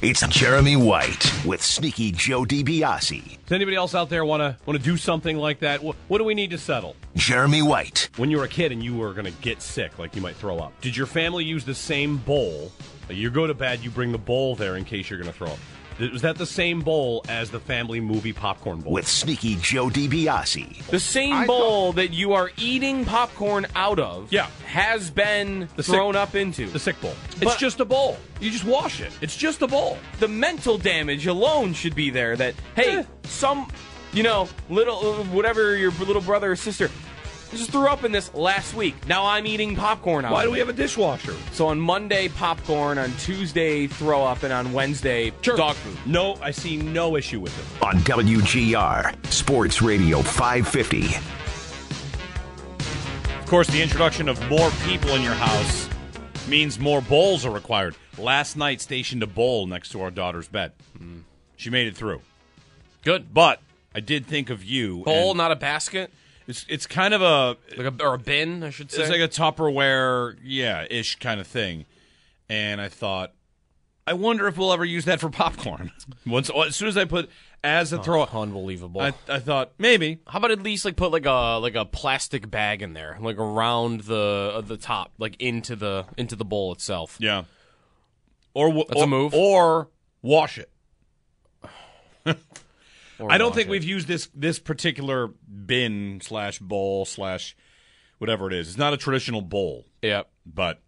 It's Jeremy White with Sneaky Joe DiBiase. Does anybody else out there want to want to do something like that? What, what do we need to settle? Jeremy White. When you were a kid and you were going to get sick, like you might throw up, did your family use the same bowl? You go to bed, you bring the bowl there in case you're going to throw up. Was that the same bowl as the family movie popcorn bowl? With Sneaky Joe DiBiase. The same bowl that you are eating popcorn out of Yeah. has been The thrown sick- up into. the sick bowl. it's just a bowl. You just wash it. It's just a bowl. the mental damage alone should be there that hey Eh. some you know little uh, whatever your little brother or sister just threw up in this last week now i'm eating popcorn Why do we have a dishwasher? so on monday popcorn on tuesday throw up and on wednesday dog food No, I see no issue with it. On WGR, Sports Radio 550. Of course, the introduction of more people in your house means more bowls are required. Last night, stationed a bowl next to our daughter's bed. Hmm. She made it through. good But I did think of you. bowl and not a basket It's it's kind of a like a, or a bin i should say it's like a Tupperware, yeah, ish kind of thing. And I thought, I wonder if we'll ever use that for popcorn. Once as soon as I put as a throw, unbelievable I, I thought maybe how about at least like put like a like a plastic bag in there like around the uh, the top like into the into the bowl itself yeah, or w- That's or, a move. or wash it. I don't think it. we've used this this particular bin slash bowl slash whatever it is. It's not a traditional bowl, Yep. but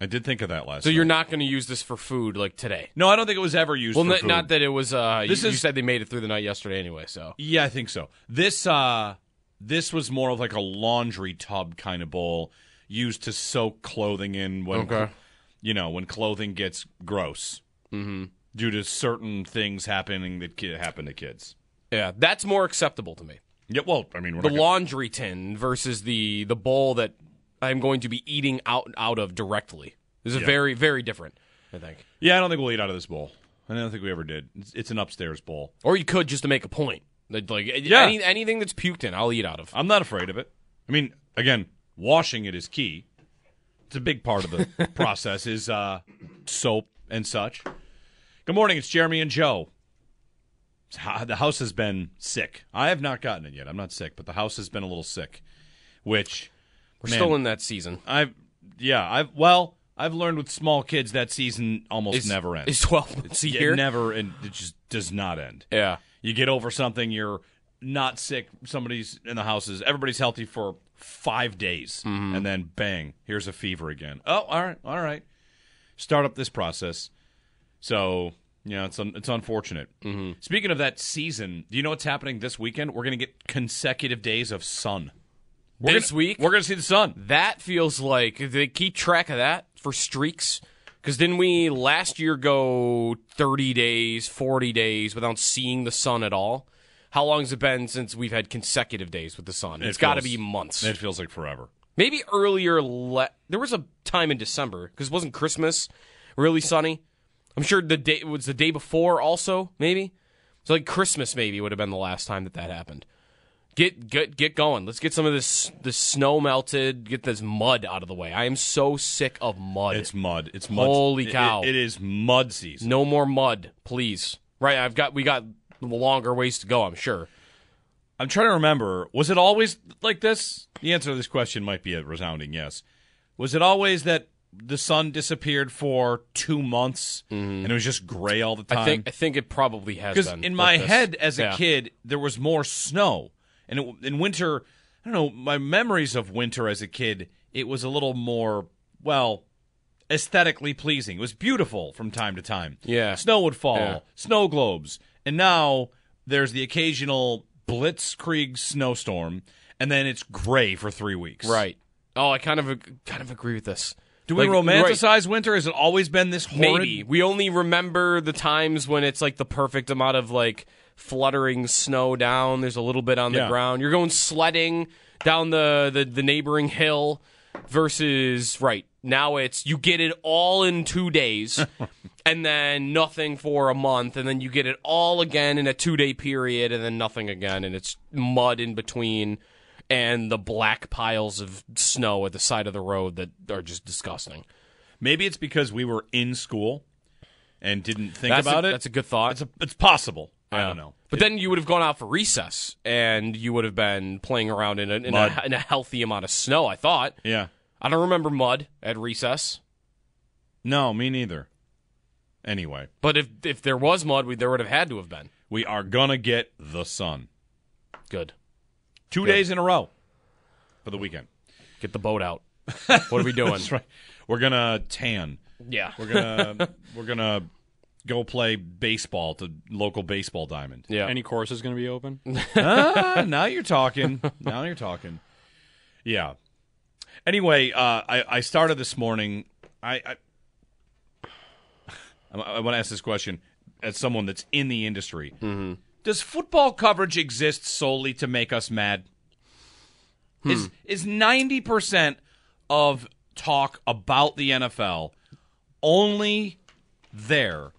I did think of that last. So you're not going to use this for food like today? No, I don't think it was ever used. Well, for n- food. not that it was. Uh, This you, you is- said they made it through the night yesterday anyway. So Yeah, I think so. This uh this was more of like a laundry tub kind of bowl used to soak clothing in when Okay. you know, when clothing gets gross. Mm-hmm. Due to certain things happening that happen to kids. Yeah, that's more acceptable to me. Yeah, well, I mean, we're The gonna- laundry tin versus the the bowl that I'm going to be eating out out of directly. This is Yeah. very very different. I think. Yeah, I don't think we'll eat out of this bowl. I don't think we ever did. It's, it's an upstairs bowl. Or you could just to make a point. Like like, Yeah. any, anything that's puked in, I'll eat out of. I'm not afraid of it. I mean, again, washing it is key. It's a big part of the process is uh, soap and such. Good morning. It's Jeremy and Joe. The house has been sick. I have not gotten it yet. I'm not sick, but the house has been a little sick. Which We're man, still in that season. I've yeah. I've well. I've learned with small kids that season almost It's- never ends. It's twelve months a It never and it just does not end. yeah. You get over something, you're not sick. Somebody's in the house is everybody's healthy for five days, Mm-hmm. and then bang, here's a fever again. Oh, all right, all right. Start up this process. So know, it's un- it's unfortunate. Mm-hmm. Speaking of that season, do you know what's happening this weekend? We're going to get consecutive days of sun. We're This gonna- week? we're going to see the sun. That feels like they keep track of that for streaks. Because didn't we last year go 30 days, 40 days without seeing the sun at all? How long has it been since we've had consecutive days with the sun? It It's got to be months. It feels like forever. Maybe earlier. Le- there was a time in December because it wasn't Christmas really sunny? I'm sure the day it was the day before also. Maybe so like Christmas maybe would have been the last time that that happened. Get get get going. Let's get some of this this snow melted. Get this mud out of the way. I am so sick of mud. It's mud. It's mud. Holy it- cow. it is mud season. no more mud, please. Right, I've got we got longer ways to go. I'm sure. I'm trying to remember. Was it always like this? The answer to this question might be a resounding yes. Was it always that the sun disappeared for two months and it was just gray all the time? Mm-hmm. I think I think it probably has Because in my this. head as a Yeah. kid, there was more snow, and it, in winter, I don't know. My memories of winter as a kid, it was a little more well aesthetically pleasing. It was beautiful from time to time. Yeah. snow would fall, Yeah. snow globes, and now there's the occasional blitzkrieg snowstorm, and then it's gray for three weeks. Right. Oh, I kind of kind of agree with this. Do we Like, right. romanticize winter? Has it always been this horrid? Maybe we only remember the times when it's like the perfect amount of like fluttering snow down. There's a little bit on the Yeah. ground. You're going sledding down the, the the neighboring hill versus right now it's you get it all in two days and then nothing for a month and then you get it all again in a two day period and then nothing again and it's mud in between and the black piles of snow at the side of the road that are just disgusting. Maybe it's because we were in school and didn't think That's a- about it. that's a good thought. It's, a, it's possible. I don't know. But then you would have gone out for recess and you would have been playing around in a, in, a, in a healthy amount of snow, I thought. Yeah. I don't remember mud at recess. No, me neither. Anyway, But if if there was mud, we, there would have had to have been. we are gonna get the sun Good. Two Good. days in a row for the weekend. Get the boat out. What are we doing? That's right. We're gonna tan. Yeah. We're gonna we're gonna go play baseball to local baseball diamond. Yeah. Any courses going to be open? ah, now you're talking. Now you're talking. Yeah. Anyway, uh, I I started this morning. I I, I want to ask this question as someone that's in the industry. Mm-hmm. Does football coverage exist solely to make us mad? Is is ninety percent of talk about the NFL only there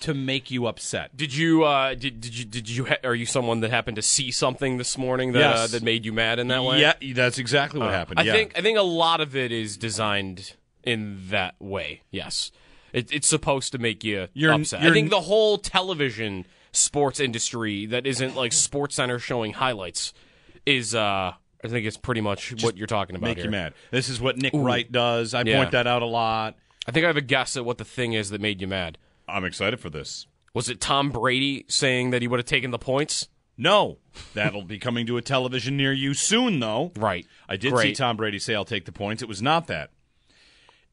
to make you upset? Did you uh did, did you did you ha- are you someone that happened to see something this morning that uh, that made you mad in that way? Yeah, that's exactly what Uh, happened. I yeah. think I think a lot of it is designed in that way. Yes, it, it's supposed to make you You're- upset. I you're- think the whole television sports industry that isn't like Sports Center showing highlights is. uh I think it's pretty much what you're talking about. make here. you mad. This is what Nick Ooh. Wright does. I Yeah. point that out a lot. I think I have a guess at what the thing is that made you mad. I'm excited for this. Was it Tom Brady saying that he would have taken the points? No, that'll be coming to a television near you soon, though. Right. I did see Tom Brady say, "I'll take the points." It was not that.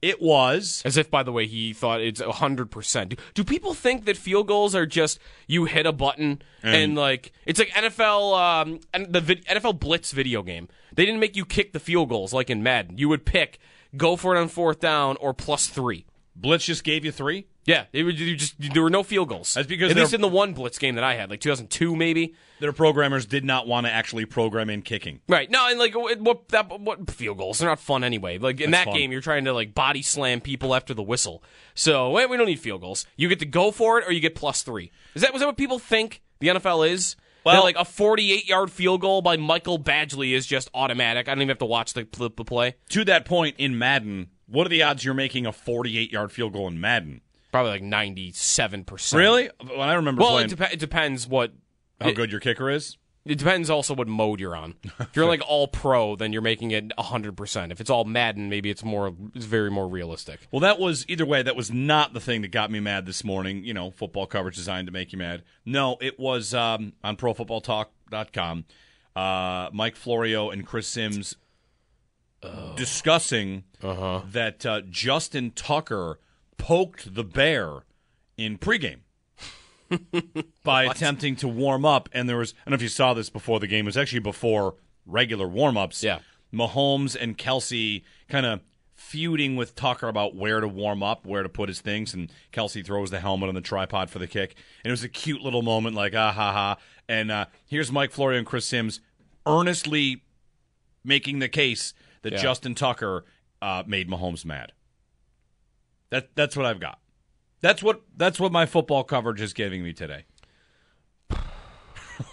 It was As if, by the way, he thought it's hundred percent. Do, do people think that field goals are just you hit a button and, And- like it's like NFL um and the vid- NFL Blitz video game? They didn't make you kick the field goals like in Madden. You would pick go for it on fourth down or plus three. Blitz just gave you three. Yeah, it you just there were no field goals. That's because at least in the one Blitz game that I had, like 2002 maybe. Their programmers did not want to actually program in kicking. Right. No, and like what, that what field goals? They're not fun anyway. Like in That's that fun. game, you're trying to like body slam people after the whistle. So wait, we don't need field goals. You get to go for it, or you get plus three. Is that was that what people think the NFL is? Well- like a 48 yard field goal by Michael Badgley is just automatic. I don't even have to watch the, the, the play. To that point in Madden, what are the odds you're making a 48 yard field goal in Madden? Probably like 97 percent. Really? When I remember Well, playing, it, dep- it depends what. how it- good your kicker is. It depends also what mode you're on. If you're like all pro, then you're making it 100%. If it's all Madden, maybe it's more it's very more realistic. Well, that was either way. That was not the thing that got me mad this morning. You know, football coverage designed to make you mad. No, it was um, on ProFootballTalk.com. Uh, Mike Florio and Chris Sims discussing that uh, Justin Tucker poked the bear in pregame by attempting to warm up. And there was, I don't know if you saw this before the game, it was actually before regular warm ups. Yeah. Mahomes and Kelce kind of feuding with Tucker about where to warm up, where to put his things, and Kelce throws the helmet on the tripod for the kick. And it was a cute little moment, like, ah, ha, ha. And uh, here's Mike Florio and Chris Sims earnestly making the case that Yeah. Justin Tucker uh, made Mahomes mad. That that's what I've got. That's what that's what my football coverage is giving me today.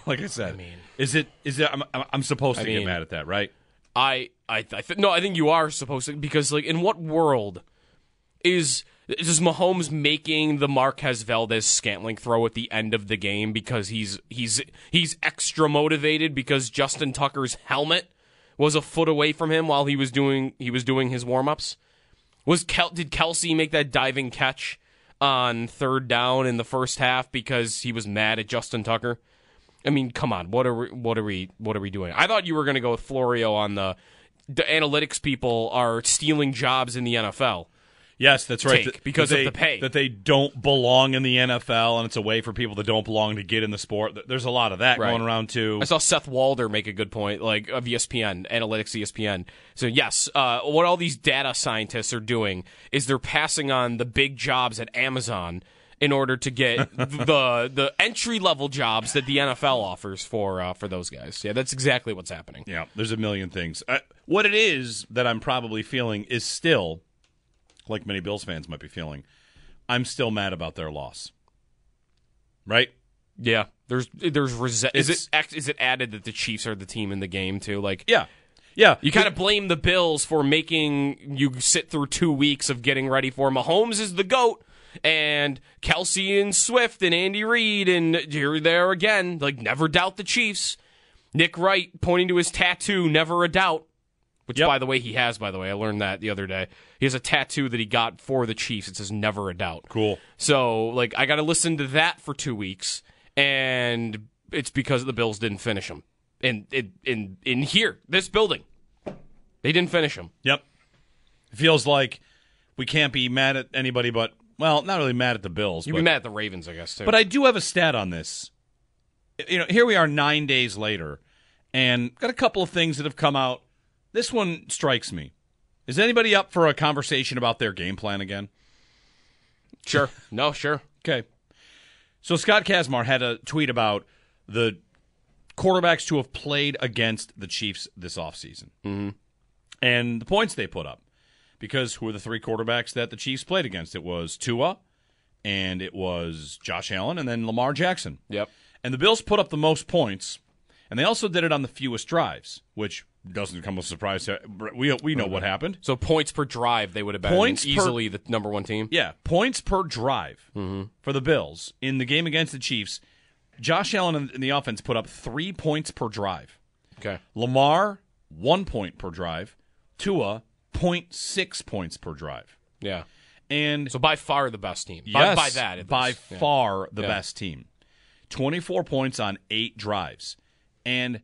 like I said, I mean- is it is it? I'm, I'm supposed to I get mean- mad at that, right? I I, I th- no, I think you are supposed to because like in what world is is Mahomes making the Marquez Valdes Scantling throw at the end of the game because he's he's he's extra motivated because Justin Tucker's helmet was a foot away from him while he was doing he was doing his warm ups? Was Kel- did Kelce make that diving catch on third down in the first half because he was mad at Justin Tucker? I mean, come on, what are we, what are we what are we doing? I thought you were going to go with Florio on the the analytics people are stealing jobs in the NFL. Yes, that's right. That- because that of they- the pay. That they don't belong in the NFL, and it's a way for people that don't belong to get in the sport. There's a lot of that Right. going around too. I saw Seth Walder make a good point, like of ESPN, analytics ESPN. So yes, uh, what all these data scientists are doing is they're passing on the big jobs at Amazon in order to get the the entry level jobs that the NFL offers for uh, for those guys. Yeah, that's exactly what's happening. Yeah, there's a million things. Uh, what it is that I'm probably feeling is still, like many Bills fans might be feeling, I'm still mad about their loss. Right? Yeah, there's there's rese- is it is it added that the Chiefs are the team in the game too? Like Yeah. Yeah. You kind of blame the Bills for making you sit through two weeks of getting ready for Mahomes is the GOAT and Kelce and Swift and Andy Reid and here there again. Like never doubt the Chiefs. Nick Wright pointing to his tattoo, never a doubt. Which Yep. by the way he has, by the way. I learned that the other day. He has a tattoo that he got for the Chiefs. It says never a doubt. Cool. So like I gotta listen to that for two weeks and it's because the Bills didn't finish them. In in in in here, this building. They didn't finish them. Yep. It feels like we can't be mad at anybody but, well, not really mad at the Bills. You'd but, be mad at the Ravens, I guess, too. But I do have a stat on this. You know, here we are nine days later, and got a couple of things that have come out. This one strikes me. Is anybody up for a conversation about their game plan again? Sure. No, sure. Okay. So Scott Kacsmar had a tweet about the quarterbacks to have played against the Chiefs this offseason. Mm-hmm. And the points they put up. Because who are the three quarterbacks that the Chiefs played against? It was Tua, and it was Josh Allen, and then Lamar Jackson. Yep. And the Bills put up the most points, and they also did it on the fewest drives, which doesn't come as a surprise. To, we we know what happened. So points per drive, they would have been Points per- easily the number one team. Yeah, points per drive mm-hmm. for the Bills in the game against the Chiefs. Josh Allen in- the offense put up three points per drive. Okay. Lamar one point per drive. Tua 0.6 points per drive. Yeah. And So by far the best team. yes, By, by that, by. Yeah. far the Yeah. best team. 24 points on eight drives. And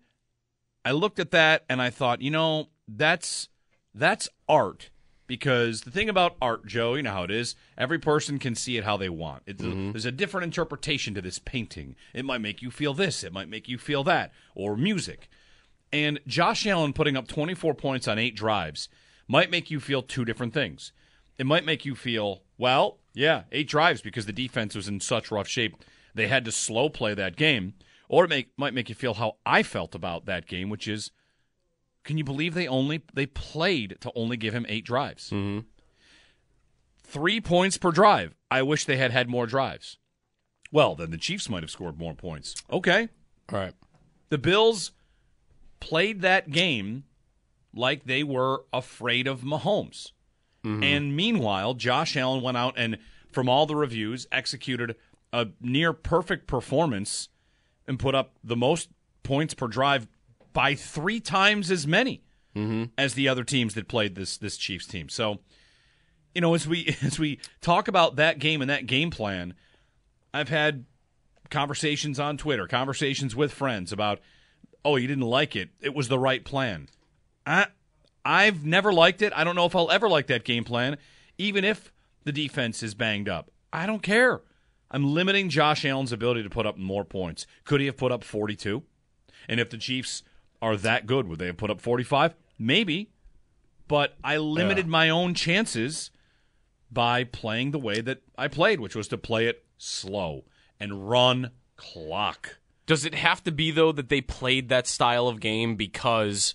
I looked at that and I thought, you know, that's that's art because the thing about art, Joe, you know how it is. Every person can see it how they want. It's Mm-hmm. there's a different interpretation to this painting. It might make you feel this, it might make you feel that, or music. And Josh Allen putting up 24 points on eight drives might make you feel two different things. It might make you feel, well, yeah, eight drives because the defense was in such rough shape. They had to slow play that game. Or it make, might make you feel how I felt about that game, which is, can you believe they only they played to only give him eight drives? Mm-hmm. Three points per drive. I wish they had had more drives. Well, then the Chiefs might have scored more points. Okay, All right. the Bills played that game like they were afraid of Mahomes. And meanwhile, Josh Allen went out and, from all the reviews, executed a near perfect performance and put up the most points per drive by three times as many mm-hmm. as the other teams that played this this Chiefs team. So, you know, as we as we talk about that game and that game plan, I've had conversations on Twitter, conversations with friends about, oh, you didn't like it. It was the right plan. I, I've never liked it. I don't know if I'll ever like that game plan, even if the defense is banged up. I don't care. I'm limiting Josh Allen's ability to put up more points. Could he have put up 42? And if the Chiefs are that good, would they have put up 45? Maybe. But I limited my own chances by playing the way that I played, which was to play it slow and run clock. Does it have to be though that they played that style of game because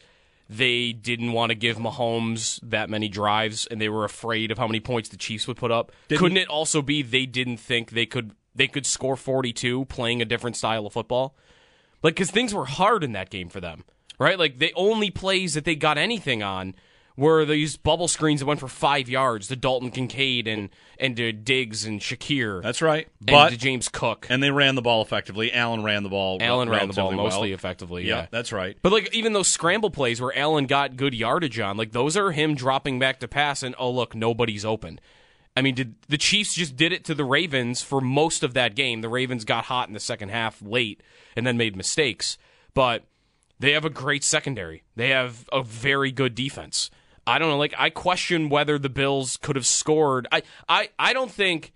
they didn't want to give Mahomes that many drives and they were afraid of how many points the Chiefs would put up? Didn't- Couldn't it also be they didn't think they could they could score 42 playing a different style of football? Like cuz things were hard in that game for them. Right? Like the only plays that they got anything on were these bubble screens that went for five yards to Dalton Kincaid and and to Diggs and Shakir. That's right. and But to James Cook. and they ran the ball effectively. Allen ran the ball. Allen ran the ball relatively mostly effectively. Yeah, Yeah, that's right. But like even those scramble plays where Allen got good yardage on, like those are him dropping back to pass and oh look, nobody's open. I mean, did the Chiefs just did it to the Ravens for most of that game? The Ravens got hot in the second half late and then made mistakes, but they have a great secondary. They have a very good defense. I don't know, like I question whether the Bills could have scored. I I I don't think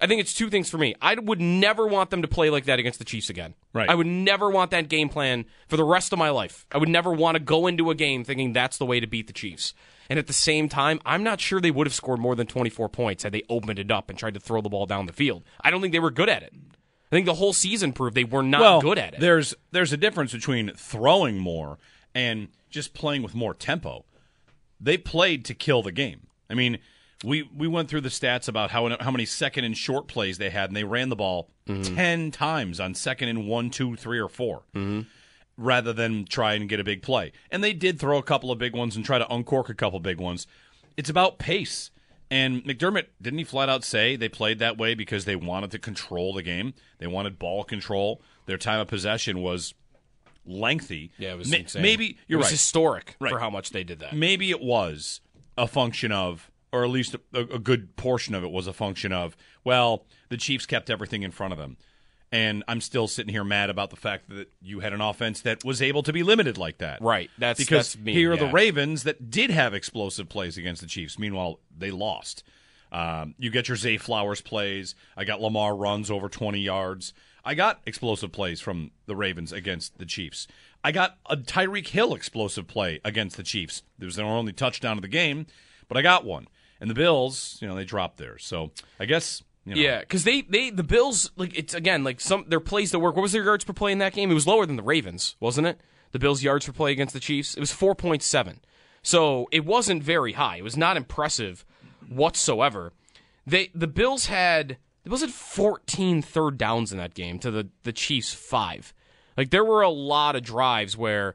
I think it's two things for me. I would never want them to play like that against the Chiefs again. Right. I would never want that game plan for the rest of my life. I would never want to go into a game thinking that's the way to beat the Chiefs. And at the same time, I'm not sure they would have scored more than 24 points had they opened it up and tried to throw the ball down the field. I don't think they were good at it. I think the whole season proved they were not well, good at it. There's there's a difference between throwing more and just playing with more tempo. They played to kill the game. I mean, we we went through the stats about how how many second and short plays they had, and they ran the ball Mm-hmm. ten times on second and one, two, three, or 4 rather than try and get a big play. And they did throw a couple of big ones and try to uncork a couple big ones. It's about pace. And McDermott didn't he flat out say they played that way because they wanted to control the game. They wanted ball control. Their time of possession was lengthy. yeah, it was Ma- insane. Maybe you're it was right. historic Right. for how much they did that. Maybe it was a function of, or at least a, a good portion of it was a function of, well, the Chiefs kept everything in front of them. And I'm still sitting here mad about the fact that you had an offense that was able to be limited like that. Right. That's because that's me. here are the. Ravens that did have explosive plays against the Chiefs. Meanwhile, they lost. Um, you get your Zay Flowers plays. I got Lamar runs over 20 yards. I got explosive plays from the Ravens against the Chiefs. I got a Tyreek Hill explosive play against the Chiefs. It was their only touchdown of the game, but I got one. And the Bills, you know, they dropped there. So I guess, you know, Yeah, because they, they the Bills like it's again like some their plays that work. What was their yards per play in that game? It was lower than the Ravens, wasn't it? The Bills' yards per play against the Chiefs it was four point seven, so it wasn't very high. It was not impressive whatsoever. They the Bills had Bills had 14 third downs in that game to the the Chiefs five. Like there were a lot of drives where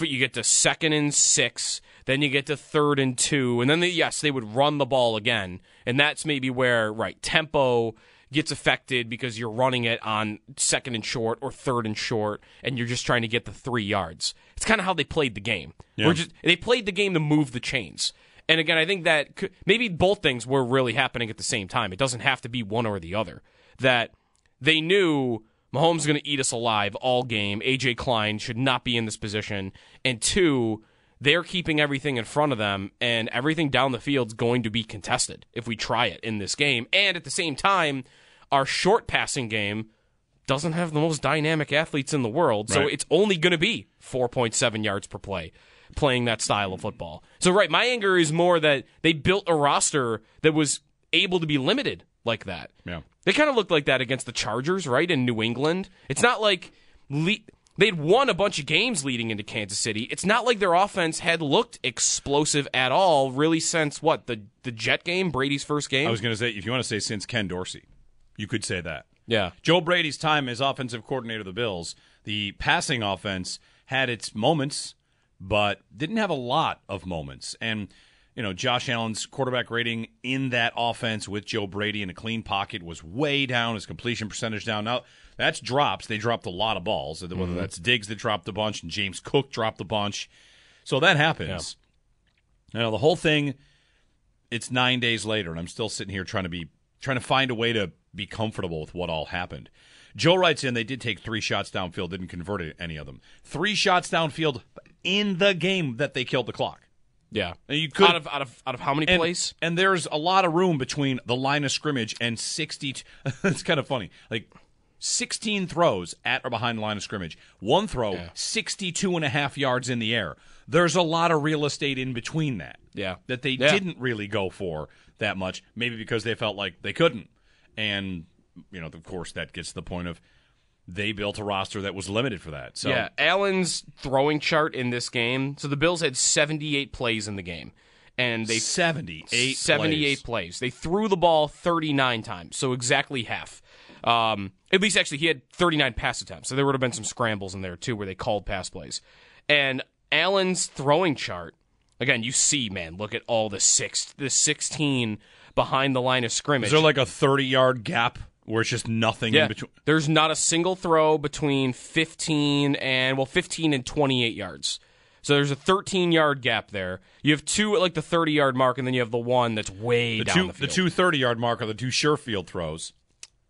you get to second and six, then you get to third and two, and then they, yes, they would run the ball again, and that's maybe where right tempo gets affected because you're running it on second and short or third and short, and you're just trying to get the three yards. It's kind of how they played the game. We're just they played the game to move the chains. And again, I think that could, maybe both things were really happening at the same time. It doesn't have to be one or the other. That they knew Mahomes is going to eat us alive all game. AJ Klein should not be in this position. And two, they're keeping everything in front of them, and everything down the field's going to be contested if we try it in this game. And at the same time, our short passing game doesn't have the most dynamic athletes in the world, so Right. it's only going to be 4.7 yards per play playing that style of football. So, right, my anger is more that they built a roster that was able to be limited like that. Yeah. They kind of looked like that against the Chargers, right, in New England. It's not like le- they'd won a bunch of games leading into Kansas City. It's not like their offense had looked explosive at all, really, since what the the Jet game, Brady's first game. I was going to say, if you want to say since Ken Dorsey, you could say that. yeah, Joe Brady's time as offensive coordinator of the Bills, the passing offense had its moments, but didn't have a lot of moments. And, you know, Josh Allen's quarterback rating in that offense with Joe Brady in a clean pocket was way down, his completion percentage down. Now, that's drops. They dropped a lot of balls, whether mm-hmm. that's Diggs that dropped a bunch and James Cook dropped a bunch. So that happens. You know, the whole thing, it's nine days later, and I'm still sitting here trying to be trying to find a way to be comfortable with what all happened. Joe writes in they did take three shots downfield, didn't convert any of them. Three shots downfield in the game that they killed the clock. yeah. And you could out of out of out of how many and, plays? and there's a lot of room between the line of scrimmage and 60 t- it's kind of funny like 16 throws at or behind the line of scrimmage one throw 62 and a half yards in the air there's a lot of real estate in between that Yeah. that they Yeah. didn't really go for that much maybe because they felt like they couldn't and you know of course that gets to the point of they built a roster that was limited for that so Yeah, Allen's throwing chart in this game. So the Bills had 78 plays in the game, and they 78 78 plays. They threw the ball 39 times, so exactly half. Um, at least, actually, he had 39 pass attempts, so there would have been some scrambles in there too, where they called pass plays. And Allen's throwing chart Again, you see, man, look at all the six, the sixteen behind the line of scrimmage. Is there like a 30 yard gap where it's just nothing yeah, in between? there's not a single throw between 15 and well, 15 and 28 yards. So there's a 13 yard gap there. You have two at like the 30 yard mark, and then you have the one that's way The down two, the the field. two 30 yard mark are the two sure field throws,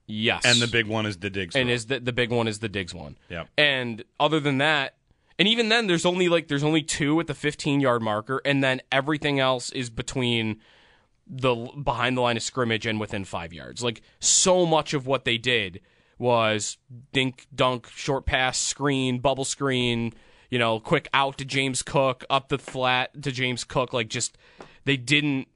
yes, and the big one is the Diggs. and throw. is the the big one is the Diggs one. Yep. And other than that, and even then, there's only like there's only two at the 15 yard marker, and then everything else is between the behind the line of scrimmage and within five yards. Like so much of what they did was dink, dunk, short pass, screen, bubble screen. You know, quick out to James Cook, up the flat to James Cook. Like just they didn't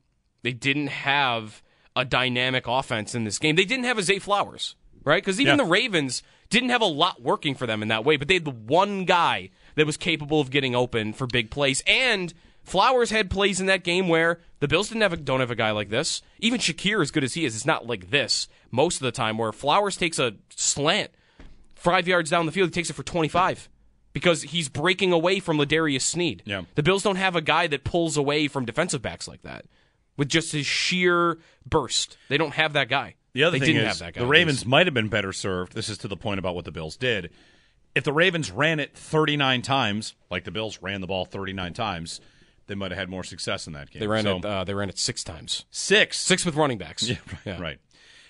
they didn't have a dynamic offense in this game. They didn't have a Zay Flowers, right? Because even Yeah. the Ravens didn't have a lot working for them in that way, but they had the one guy that was capable of getting open for big plays. And Flowers had plays in that game where the Bills didn't have a, don't have a guy like this. Even Shakir, as good as he is, it's not like this most of the time. Where Flowers takes a slant five yards down the field, he takes it for twenty five. Because he's breaking away from L'Jarius Sneed. Yeah. The Bills don't have a guy that pulls away from defensive backs like that with just his sheer burst. They don't have that guy. The other they thing didn't is, have that guy. the Ravens might have been better served. This is to the point about what the Bills did. If the Ravens ran it 39 times, like the Bills ran the ball 39 times, they might have had more success in that game. They ran So, it. Uh, they ran it six times. six. Six with running backs. Yeah, right. right.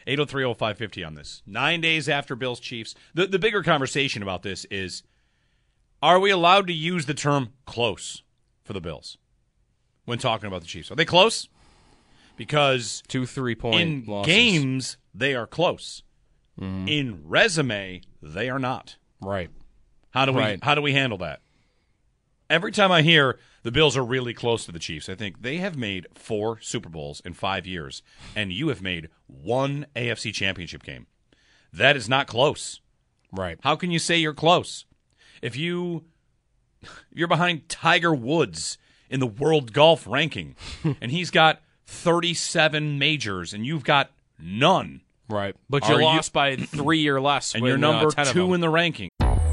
8030550 on this. Nine days after Bills Chiefs. The, the bigger conversation about this is are we allowed to use the term close for the Bills when talking about the Chiefs? Are they close? Because Two three point in losses. games, they are close. In resume, they are not. Right. How do we Right. how do we handle that? Every time I hear the Bills are really close to the Chiefs, I think they have made four Super Bowls in five years, and you have made one AFC championship game. That is not close. Right. How can you say you're close? If you you're behind Tiger Woods in the world golf ranking, and he's got 37 majors and you've got none. Right. But Are you you- lost by three or less. And when, you're number uh, two in the ranking.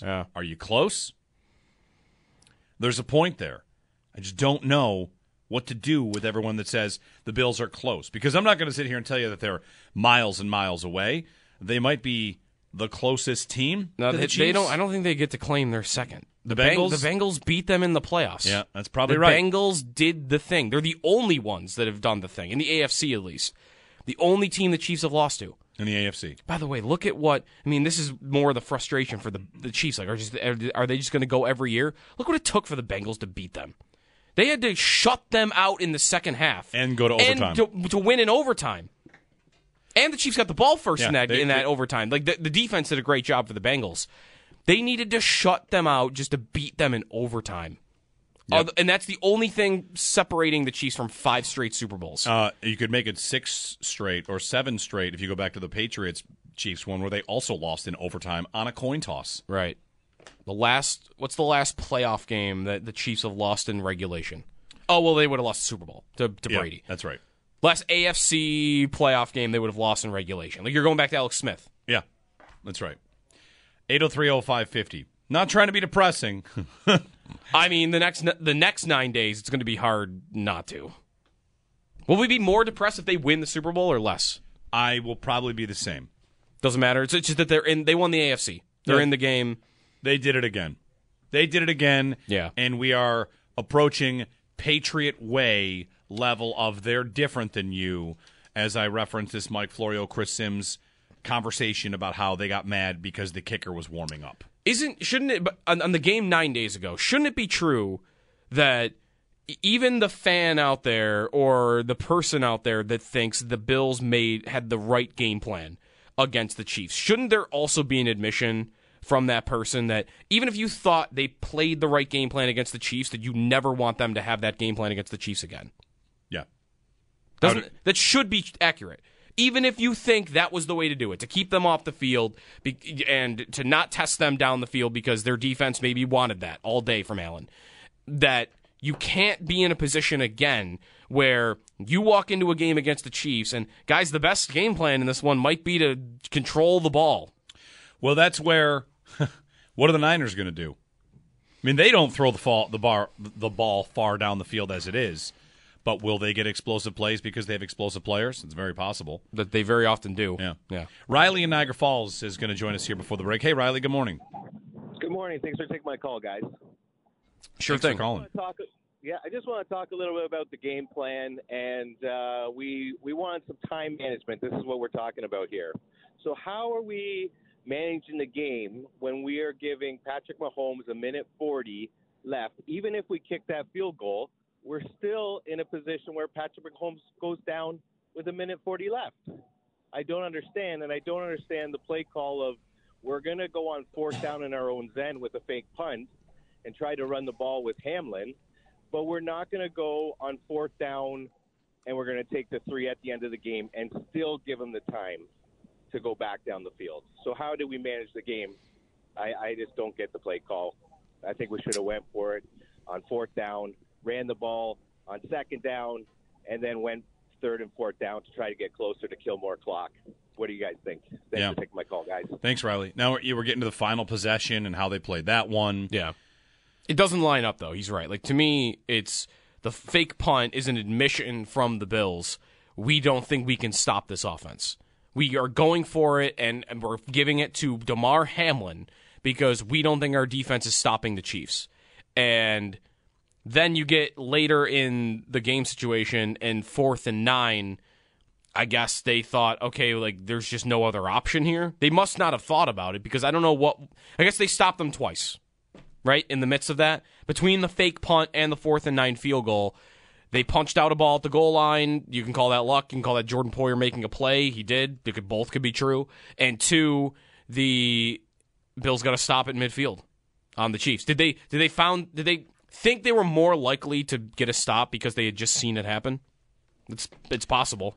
Yeah. Are you close? There's a point there. I just don't know what to do with everyone that says the Bills are close because I'm not going to sit here and tell you that they're miles and miles away. They might be the closest team. No, to they, the they don't. I don't think they get to claim their second. The Beng- Bengals? the Bengals beat them in the playoffs. Yeah, that's probably the right. Bengals did the thing. They're the only ones that have done the thing in the AFC at least. The only team the Chiefs have lost to. In the AFC. By the way, look at what I mean. This is more of the frustration for the the Chiefs. Like, are just are they just going to go every year? Look what it took for the Bengals to beat them. They had to shut them out in the second half And go to overtime. and to, to win in overtime. And the Chiefs got the ball first in that they- in that they- overtime. Like the, the defense did a great job for the Bengals. They needed to shut them out just to beat them in overtime. Yep. And that's the only thing separating the Chiefs from five straight Super Bowls. Uh, you could make it six straight or seven straight if you go back to the Patriots Chiefs one where they also lost in overtime on a coin toss. Right. The last what's the last playoff game that the Chiefs have lost in regulation? Oh well, they would have lost the Super Bowl to, to Yeah, Brady. That's right. Last AFC playoff game they would have lost in regulation. Like you're going back to Alex Smith. Yeah, that's right. 8030550. Not trying to be depressing. I mean, the next the next nine days it's going to be hard not to. Will we be more depressed if they win the Super Bowl or less? I will probably be the same. Doesn't matter. It's, just that they're in. They won the AFC. They're Yeah. in the game. They did it again. They did it again. Yeah. And we are approaching Patriot Way level of they're different than you, as I referenced this Mike Florio, Chris Sims conversation about how they got mad because the kicker was warming up. Isn't shouldn't it but on, on the game nine days ago shouldn't it be true that even the fan out there or the person out there that thinks the bills made had the right game plan against the chiefs shouldn't there also be an admission from that person that even if you thought they played the right game plan against the Chiefs, that you never want them to have that game plan against the Chiefs again. Yeah. Doesn't that should be accurate. Even if you think that was the way to do it, to keep them off the field and to not test them down the field because their defense maybe wanted that all day from Allen, that you can't be in a position again where you walk into a game against the Chiefs and guys, the best game plan in this one might be to control the ball. Well, that's where. what are the Niners going to do? I mean, they don't throw the fall, the bar the ball far down the field as it is, but will they get explosive plays because they have explosive players? It's very possible that they very often do. Yeah, yeah. Riley in Niagara Falls is going to join us here before the break. Hey, Riley. Good morning. Good morning. Thanks for taking my call, guys. Sure Thanks thing. For calling. Talk, yeah, I just want to talk a little bit about the game plan, and uh, we we want some time management. This is what we're talking about here. So, how are we managing the game when we are giving Patrick Mahomes a minute 40 left? Even if we kick that field goal, we're still in a position where Patrick Mahomes goes down with a minute 40 left. I don't understand, and I don't understand the play call of we're going to go on fourth down in our own end with a fake punt and try to run the ball with Hamlin, but we're not going to go on fourth down and we're going to take the three at the end of the game and still give them the time to go back down the field. So how do we manage the game? I, I just don't get the play call. I think we should have went for it on fourth down, ran the ball on second down, and then went third and fourth down to try to get closer to kill more clock. What do you guys think? Thanks Yeah. for taking my call, guys. Thanks, Riley. Now we're getting to the final possession and how they played that one. Yeah. It doesn't line up though. He's right. Like to me, it's the fake punt is an admission from the Bills. We don't think we can stop this offense. We are going for it, and, and we're giving it to Damar Hamlin because we don't think our defense is stopping the Chiefs. And then you get later in the game situation, and fourth and nine. I guess they thought, okay, like there's just no other option here. They must not have thought about it because I don't know what. I guess they stopped them twice, right? In the midst of that, between the fake punt and the fourth and nine field goal, they punched out a ball at the goal line. You can call that luck. You can call that Jordan Poyer making a play. He did. They could both could be true. And two, the Bills got to stop at midfield on the Chiefs. Did they? Did they found? Did they think they were more likely to get a stop because they had just seen it happen? It's it's possible.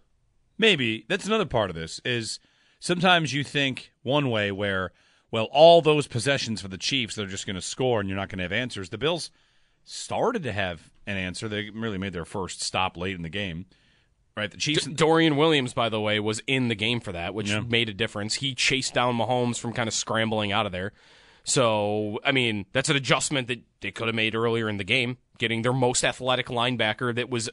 Maybe that's another part of this is sometimes you think one way where well all those possessions for the Chiefs they're just going to score and you're not going to have answers. The Bills started to have an answer. They really made their first stop late in the game. Right, the Chiefs. D- Dorian Williams, by the way, was in the game for that, which Yeah. made a difference. He chased down Mahomes from kind of scrambling out of there. So, I mean, that's an adjustment that they could have made earlier in the game, getting their most athletic linebacker that was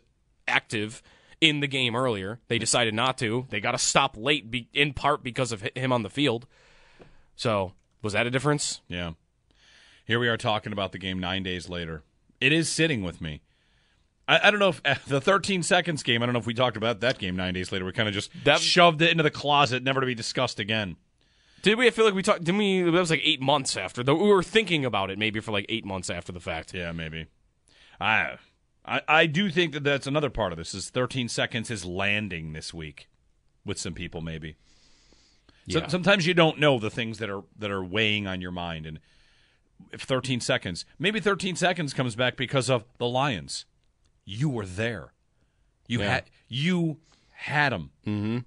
active in the game earlier. They decided not to. They got to stop late, be- in part because of him on the field. So, was that a difference? Yeah. Here we are talking about the game nine days later. It is sitting with me. I, I don't know if the 13 seconds game. I don't know if we talked about that game nine days later. We kind of just shoved it into the closet, never to be discussed again. Did we? I feel like we talked. Didn't we? That was like eight months after. Though we were thinking about it, maybe for like eight months after the fact. Yeah, maybe. I, I, I do think that that's another part of this. Is 13 seconds is landing this week with some people, maybe. So- Yeah. sometimes you don't know the things that are that are weighing on your mind, and if 13 seconds, maybe 13 seconds comes back because of the Lions. You were there. You Yeah. had you had them, mm-hmm.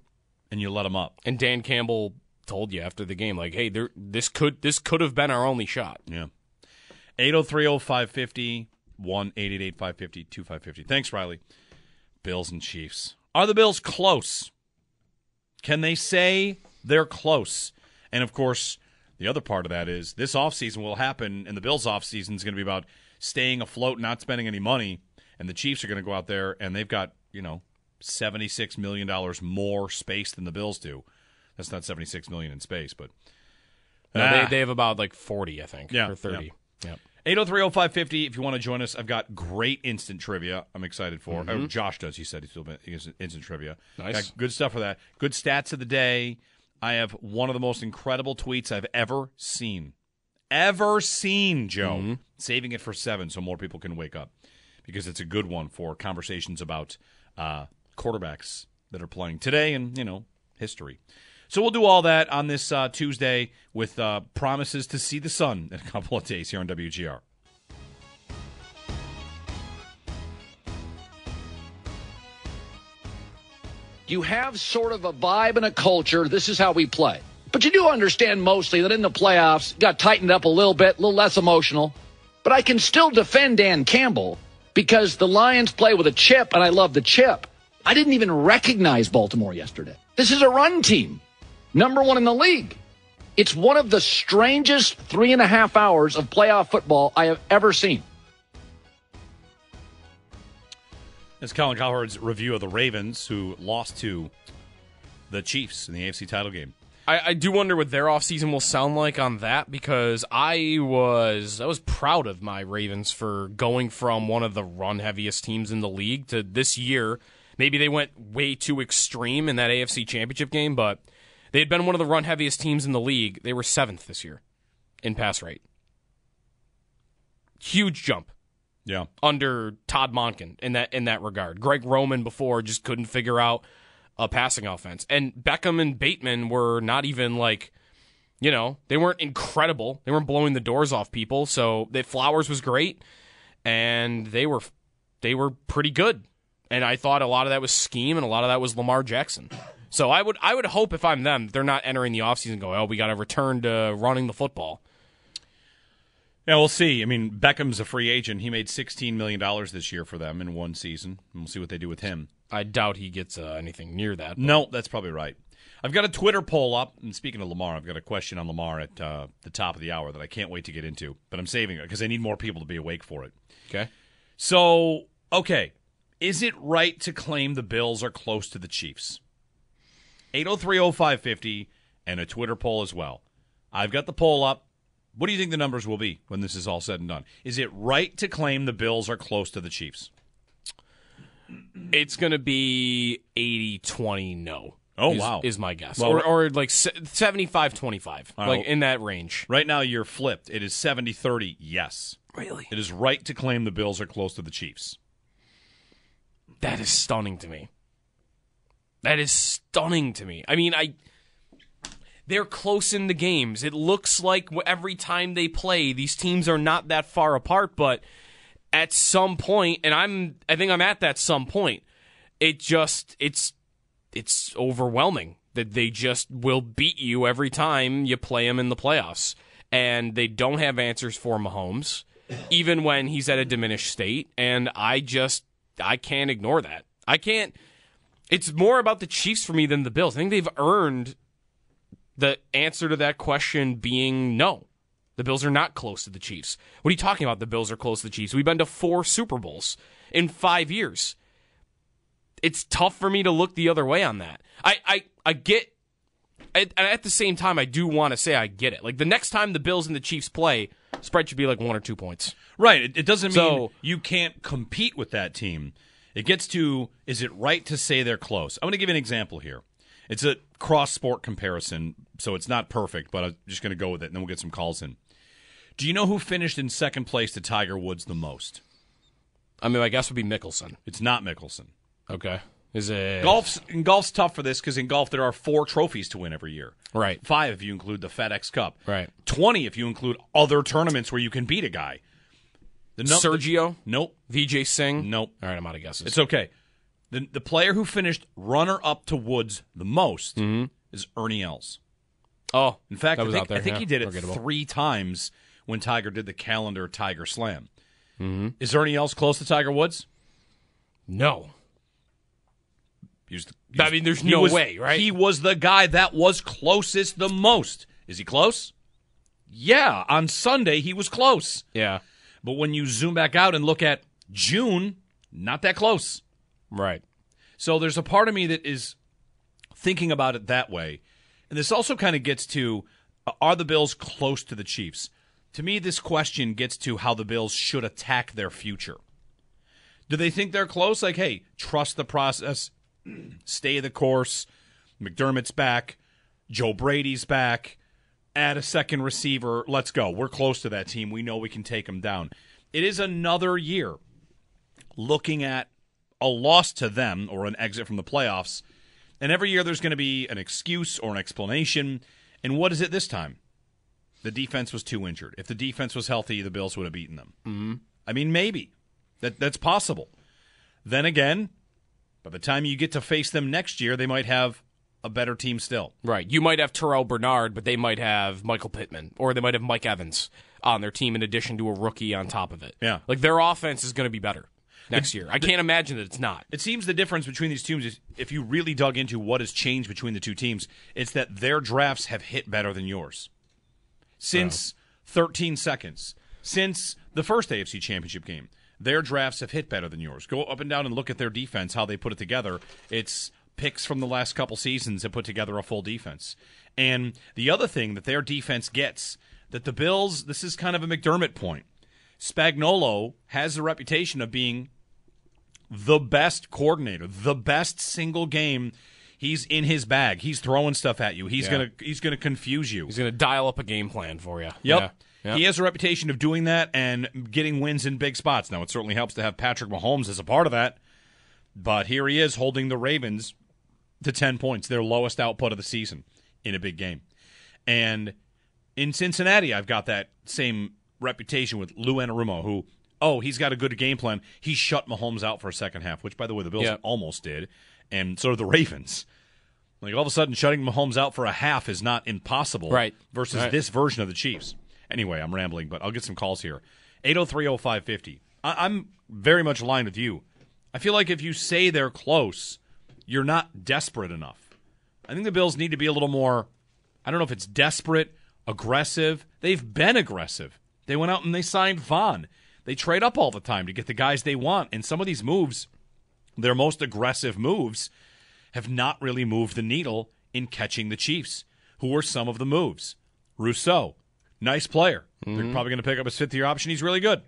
and you let them up. And Dan Campbell told you after the game, like, "Hey, there, this could this could have been our only shot." Yeah. 8030550 550 2550 Thanks, Riley. Bills and Chiefs. Are the Bills close? Can they say they're close? And of course, the other part of that is this offseason will happen, and the Bills' offseason is going to be about staying afloat, not spending any money. And the Chiefs are going to go out there, and they've got, you know, $76 million more space than the Bills do. That's not 76 million in space, but. No, Ah. they they have about like forty, I think, Yeah, or thirty. Yep. 8030550 if you want to join us. I've got great instant trivia I'm excited for. Mhm. Oh, Josh does. He said he's still been instant trivia. Nice. Got good stuff for that. Good stats of the day. I have one of the most incredible tweets I've ever seen. Ever seen, Joe. Mm-hmm. Saving it for 7 so more people can wake up because it's a good one for conversations about uh, quarterbacks that are playing today and, you know, history. So we'll do all that on this uh, Tuesday with uh, promises to see the sun in a couple of days here on WGR. You have sort of a vibe and a culture. This is how we play. But you do understand mostly that in the playoffs, got tightened up a little bit, a little less emotional. But I can still defend Dan Campbell because the Lions play with a chip, and I love the chip. I didn't even recognize Baltimore yesterday. This is a run team, number one in the league. It's one of the strangest three and a half hours of playoff football I have ever seen. It's Colin Cowherd's review of the Ravens, who lost to the Chiefs in the AFC title game. I, I do wonder what their offseason will sound like on that because I was I was proud of my Ravens for going from one of the run heaviest teams in the league to this year. Maybe they went way too extreme in that AFC championship game, but they had been one of the run heaviest teams in the league. They were seventh this year in pass rate. Huge jump. Yeah. Under Todd Monken in that in that regard. Greg Roman before just couldn't figure out a passing offense. And Beckham and Bateman were not even like, you know, they weren't incredible. They weren't blowing the doors off people. So the Flowers was great, and they were they were pretty good. And I thought a lot of that was scheme, and a lot of that was Lamar Jackson. So I would I would hope if I'm them, they're not entering the offseason and go, oh, we got to return to running the football. Yeah, we'll see. I mean, Beckham's a free agent. He made $16 million this year for them in one season. And we'll see what they do with him. I doubt he gets uh, anything near that. but- No, that's probably right. I've got a Twitter poll up. And speaking of Lamar, I've got a question on Lamar at uh, the top of the hour that I can't wait to get into. But I'm saving it because I need more people to be awake for it. Okay. So, okay. Is it right to claim the Bills are close to the Chiefs? 8030550 and a Twitter poll as well. I've got the poll up. What do you think the numbers will be when this is all said and done? Is it right to claim the Bills are close to the Chiefs? It's going to be 80 20 no. Oh, is- wow. Is my guess. Well, or, or like 75 25. All right, Like well- in that range. Right now, you're flipped. It is 70 30, yes. Really? It is right to claim the Bills are close to the Chiefs. That is stunning to me. That is stunning to me. I mean, I they're close in the games. It looks like every time they play, these teams are not that far apart, but at some point, and I'm I think I'm at that some point, it just it's it's overwhelming that they just will beat you every time you play them in the playoffs. And they don't have answers for Mahomes, even when he's at a diminished state. And I just I can't ignore that. I can't it's more about the Chiefs for me than the Bills. I think they've earned the answer to that question being no. The Bills are not close to the Chiefs. What are you talking about? The Bills are close to the Chiefs. We've been to four Super Bowls in five years. It's tough for me to look the other way on that. I I, I get and at the same time, I do want to say I get it. Like the next time the Bills and the Chiefs play, spread should be like one or two points. Right. It, it doesn't mean So- you can't compete with that team. It gets to is it right to say they're close? I'm going to give you an example here. It's a cross sport comparison, so it's not perfect, but I'm just going to go with it, and then we'll get some calls in. Do you know who finished in second place to Tiger Woods the most? I mean, my guess would be Mickelson. It's not Mickelson. Okay. Is it Golf's golf's tough for this because in golf there are four trophies to win every year. Right. Five if you include the FedEx Cup. Right. Twenty if you include other tournaments where you can beat a guy. The num- Sergio? nope. Vijay Singh? Nope. All right, I'm out of guesses. It's okay. The the player who finished runner up to Woods the most is Ernie Els. oh, In fact, I think. I think yeah, he did it three times when Tiger did the calendar Tiger Slam. Mm-hmm. Is Ernie Els close to Tiger Woods? No. He was the- he I mean, there's no was- way, right? He was the guy that was closest the most. Is he close? Yeah, on Sunday he was close. Yeah. But when you zoom back out and look at June, not that close. Right. So there's a part of me that is thinking about it that way. And this also kind of gets to uh, are the Bills close to the Chiefs? To me, this question gets to how the Bills should attack their future. Do they think they're close? Like, hey, trust the process, stay the course. McDermott's back, Joe Brady's back, add a second receiver. Let's go. We're close to that team. We know we can take them down. It is another year looking at a loss to them or an exit from the playoffs And every year there's going to be an excuse or an explanation. And what is it this time? The defense was too injured. If the defense was healthy, the Bills would have beaten them. Mm-hmm. I mean, maybe that that's possible. Then again, by the time you get to face them next year, they might have a better team still. Right. You might have Terrell Bernard, but they might have Michael Pittman, or they might have Mike Evans on their team in addition to a rookie on top of it. Yeah. Like their offense is going to be better next year. I can't imagine that it's not. It seems the difference between these teams is if you really dug into what has changed between the two teams, it's that their drafts have hit better than yours. Since 13 seconds, since the first AFC Championship game, their drafts have hit better than yours. Go up and down and look at their defense, how they put it together. It's picks from the last couple seasons that put together a full defense. And the other thing that their defense gets that the Bills, this is kind of a McDermott point. Spagnolo has the reputation of being the best coordinator, the best single game. He's in his bag. He's throwing stuff at you. He's Yeah. gonna he's gonna confuse you. He's going to dial up a game plan for you. Yep. Yeah. Yeah. He has a reputation of doing that and getting wins in big spots. Now, it certainly helps to have Patrick Mahomes as a part of that. But here he is holding the Ravens to 10 points, their lowest output of the season in a big game. And in Cincinnati, I've got that same reputation with Lou Anarumo, who, oh, he's got a good game plan. He shut Mahomes out for a second half, which, by the way, the Bills Yeah. almost did. And so did the Ravens. Like all of a sudden, shutting Mahomes out for a half is not impossible, Right. Versus Right. this version of the Chiefs. Anyway, I'm rambling, but I'll get some calls here. 8030550. I- I'm very much aligned with you. I feel like if you say they're close, you're not desperate enough. I think the Bills need to be a little more, I don't know if it's desperate, aggressive. They've been aggressive. They went out and they signed Von. They trade up all the time to get the guys they want. And some of these moves, their most aggressive moves, have not really moved the needle in catching the Chiefs. Who were some of the moves? Rousseau, nice player. They're mm-hmm. probably going to pick up his fifth year option. He's really good.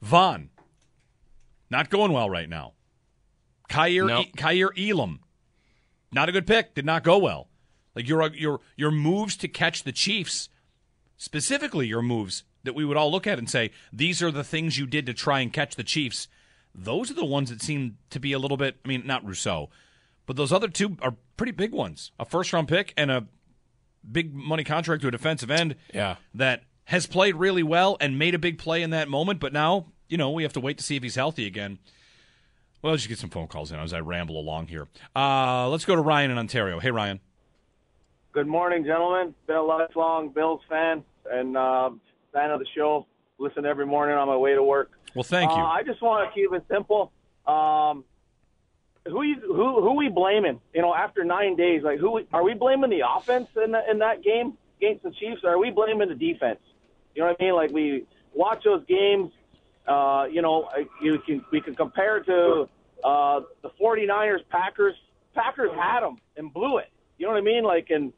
Von, not going well right now. Kaiir, No. e- Kaiir Elam, not a good pick. Did not go well. Like your your your moves to catch the Chiefs, specifically your moves that we would all look at and say these are the things you did to try and catch the Chiefs. Those are the ones that seem to be a little bit. I mean, not Rousseau, but those other two are pretty big ones. A first round pick and a big money contract to a defensive end. Yeah. that has played really well and made a big play in that moment. But now you know we have to wait to see if he's healthy again. Well, let's just get some phone calls in as I ramble along here. Uh, let's go to Ryan in Ontario. Hey, Ryan. Good morning, gentlemen. Been a lifelong Bills fan and uh, fan of the show. Listen every morning on my way to work. Well, thank you. Uh, I just want to keep it simple. Um, who you, who who we blaming? You know, after nine days, like who we, are we blaming the offense in the, in that game against the Chiefs, or are we blaming the defense? You know what I mean? Like we watch those games. Uh, you know, you can we can compare to uh, the 49ers, Packers. Packers had them and blew it. You know what I mean? Like in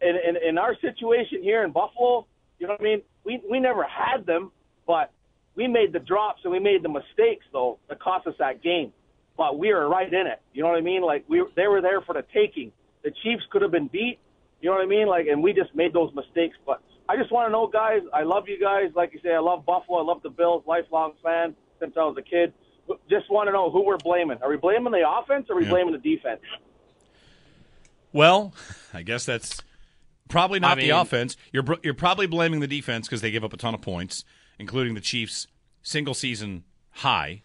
in, in in our situation here in Buffalo, you know what I mean? We we never had them, but we made the drops and we made the mistakes though that cost us that game. But we were right in it. You know what I mean? Like we they were there for the taking. The Chiefs could have been beat. You know what I mean? Like and we just made those mistakes. But I just want to know, guys. I love you guys. Like you say, I love Buffalo. I love the Bills. Lifelong fan since I was a kid. Just want to know who we're blaming. Are we blaming the offense or are we Yeah. blaming the defense? Well, I guess that's probably not I the offense. You're you're probably blaming the defense because they give up a ton of points, including the Chiefs' single season high.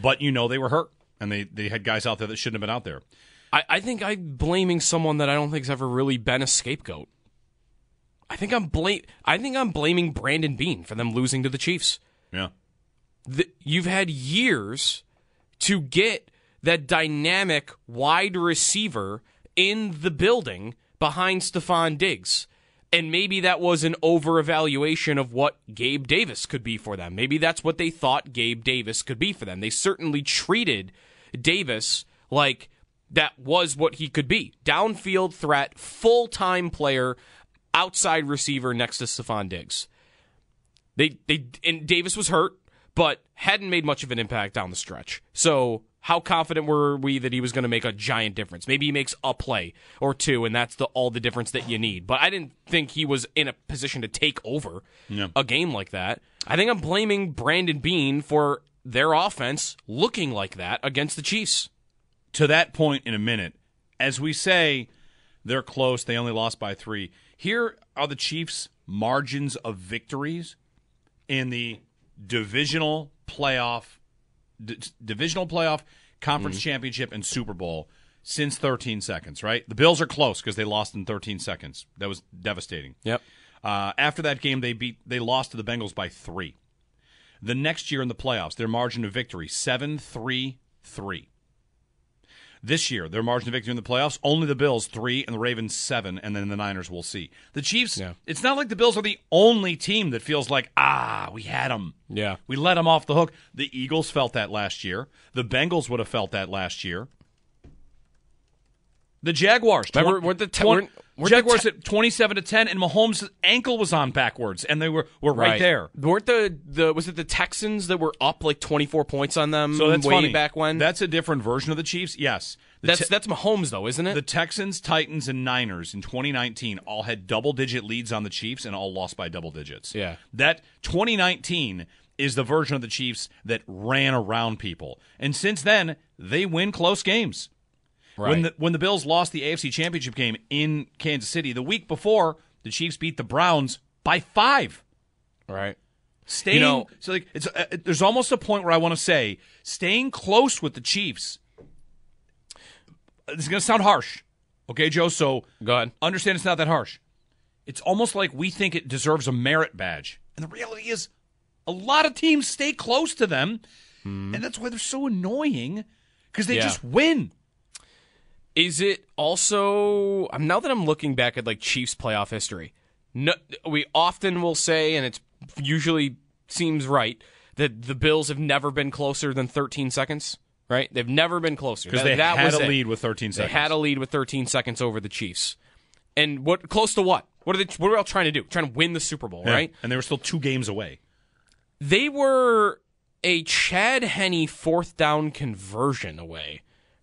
But you know they were hurt, and they they had guys out there that shouldn't have been out there. I, I think I'm blaming someone that I don't think's ever really been a scapegoat. I think I'm blame. I think I'm blaming Brandon Beane for them losing to the Chiefs. Yeah. The, you've had years to get that dynamic wide receiver in the building behind Stefon Diggs. And maybe that was an over evaluation of what Gabe Davis could be for them. Maybe that's what they thought Gabe Davis could be for them. They certainly treated Davis like that was what he could be. Downfield threat, full time player, outside receiver next to Stefon Diggs. They they and Davis was hurt, but hadn't made much of an impact down the stretch. So how confident were we that he was going to make a giant difference? Maybe he makes a play or two, and that's the all the difference that you need. But I didn't think he was in a position to take over Yeah. a game like that. I think I'm blaming Brandon Beane for their offense looking like that against the Chiefs. To that point in a minute, as we say, they're close. They only lost by three. Here are the Chiefs' margins of victories in the divisional playoff, d- divisional playoff, conference championship, and Super Bowl since 13 seconds. Right? The Bills are close because they lost in 13 seconds. That was devastating. Yep. Uh, after that game, they beat they lost to the Bengals by three. The next year in the playoffs, their margin of victory seven three three. This year, their margin of victory in the playoffs, only the Bills three and the Ravens seven, and then the Niners will see. The Chiefs, Yeah. it's not like the Bills are the only team that feels like, ah, we had them. Yeah. We let them off the hook. The Eagles felt that last year. The Bengals would have felt that last year. The Jaguars. Remember, twen- weren't the te- twen- weren't- Jaguars te- at twenty-seven to ten, and Mahomes' ankle was on backwards, and they were were right, there. Weren't the the was it the Texans that were up like twenty four points on them So that's way funny. back when? That's a different version of the Chiefs. Yes, The that's Te- that's Mahomes though, isn't it? the Texans, Titans, and Niners in 2019 all had double-digit leads on the Chiefs and all lost by double digits. Yeah. that 2019 is the version of the Chiefs that ran around people, and since then they win close games. When the when the Bills lost the AFC Championship game in Kansas City the week before, the Chiefs beat the Browns by five. right. Staying You know- so like it's uh, there's almost a point where I want to say staying close with the Chiefs. This is going to sound harsh, okay, Joe. So Go ahead. understand it's not that harsh. It's almost like we think it deserves a merit badge, and the reality is, a lot of teams stay close to them, and that's why they're so annoying because they. Yeah. just win. Is it also um, now that I'm looking back at like Chiefs playoff history? No, we often will say, and it's usually seems right that the Bills have never been closer than 13 seconds. Right? They've never been closer because they that had was a it. lead with 13 seconds. They had a lead with 13 seconds over the Chiefs. And what close to what? What are they? What are they all trying to do? Trying to win the Super Bowl, Yeah. right? And they were still two games away. They were a Chad Henne fourth down conversion away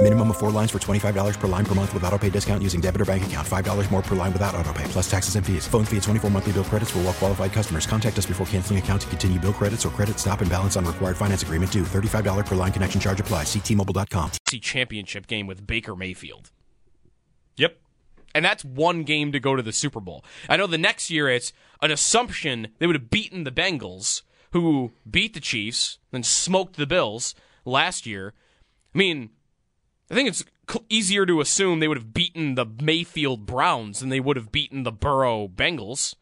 Minimum of four lines for $25 per line per month with auto pay discount using debit or bank account. $5 more per line without auto pay, plus taxes and fees. Phone fee at 24 monthly bill credits for all well qualified customers. Contact us before canceling account to continue bill credits or credit stop and balance on required finance agreement due. $35 per line connection charge apply. Ctmobile.com. See championship game with Baker Mayfield. Yep. And that's one game to go to the Super Bowl. I know the next year it's an assumption they would have beaten the Bengals, who beat the Chiefs and smoked the Bills last year. I mean, I think it's easier to assume they would have beaten the Mayfield Browns than they would have beaten the Burrow Bengals.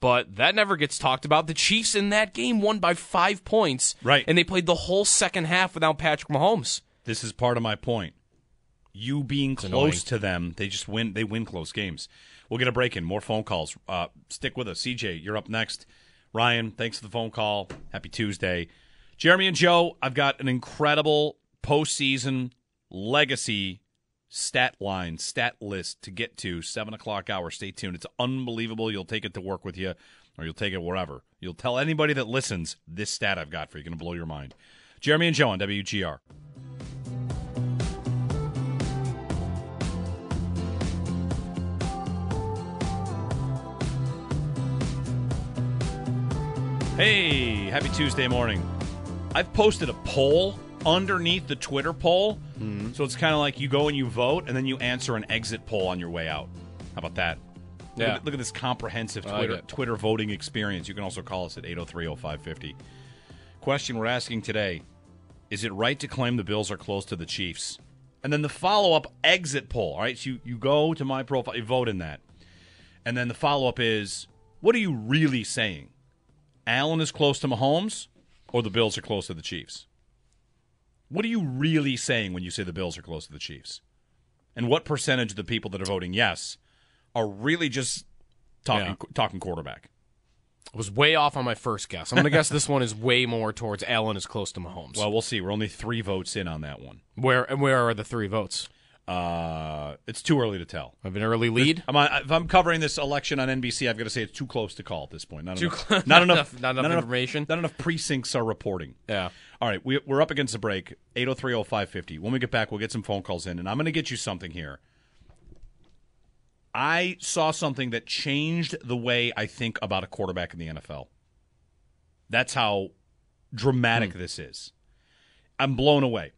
But that never gets talked about. The Chiefs in that game won by five points. Right. And they played the whole second half without Patrick Mahomes. This is part of my point. You being close annoying. to them, they just win. They win close games. We'll get a break in. More phone calls. Uh, stick with us. CJ, you're up next. Ryan, thanks for the phone call. Happy Tuesday. Jeremy and Joe, I've got an incredible postseason legacy stat line, stat list to get to. Seven o'clock hour. Stay tuned. It's unbelievable. You'll take it to work with you, or you'll take it wherever. You'll tell anybody that listens this stat I've got for you. Going to blow your mind. Jeremy and Joe on WGR. Hey, happy Tuesday morning. I've posted a poll underneath the Twitter poll. Mm-hmm. So it's kind of like you go and you vote, and then you answer an exit poll on your way out. How about that? Look, Yeah. at, look at this comprehensive I like Twitter. Twitter voting experience. You can also call us at 803 0550. Question we're asking today Is it right to claim the Bills are close to the Chiefs? And then the follow up exit poll. All right, so you, you go to my profile, you vote in that. And then the follow up is what are you really saying? Allen is close to Mahomes or the Bills are close to the Chiefs? What are you really saying when you say the Bills are close to the Chiefs? And what percentage of the people that are voting yes are really just talking Yeah. talking quarterback? I was way off on my first guess. I'm going to guess this one is way more towards Allen is close to Mahomes. Well, we'll see. We're only three votes in on that one. where and where are the three votes? Uh, it's too early to tell. I have an early lead. I'm on, if I'm covering this election on NBC, I've got to say it's too close to call at this point. Not Too enough. close- not not enough. enough- not enough information? Not enough precincts are reporting. Yeah. All right, we, we're up against the break. 8030550. When we get back, we'll get some phone calls in, and I'm going to get you something here. I saw something that changed the way I think about a quarterback in the NFL. That's how dramatic this is. I'm blown away.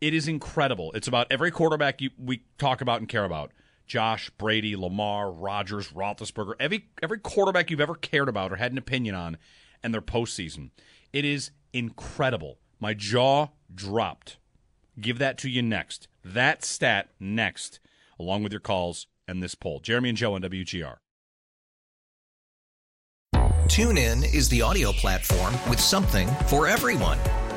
It is incredible. It's about every quarterback you, we talk about and care about. Josh, Brady, Lamar, Rodgers, Roethlisberger, every every quarterback you've ever cared about or had an opinion on, and their postseason. It is incredible. My jaw dropped. Give that to you next. That stat next, along with your calls and this poll. Jeremy and Joe on WGR. TuneIn is the audio platform with something for everyone.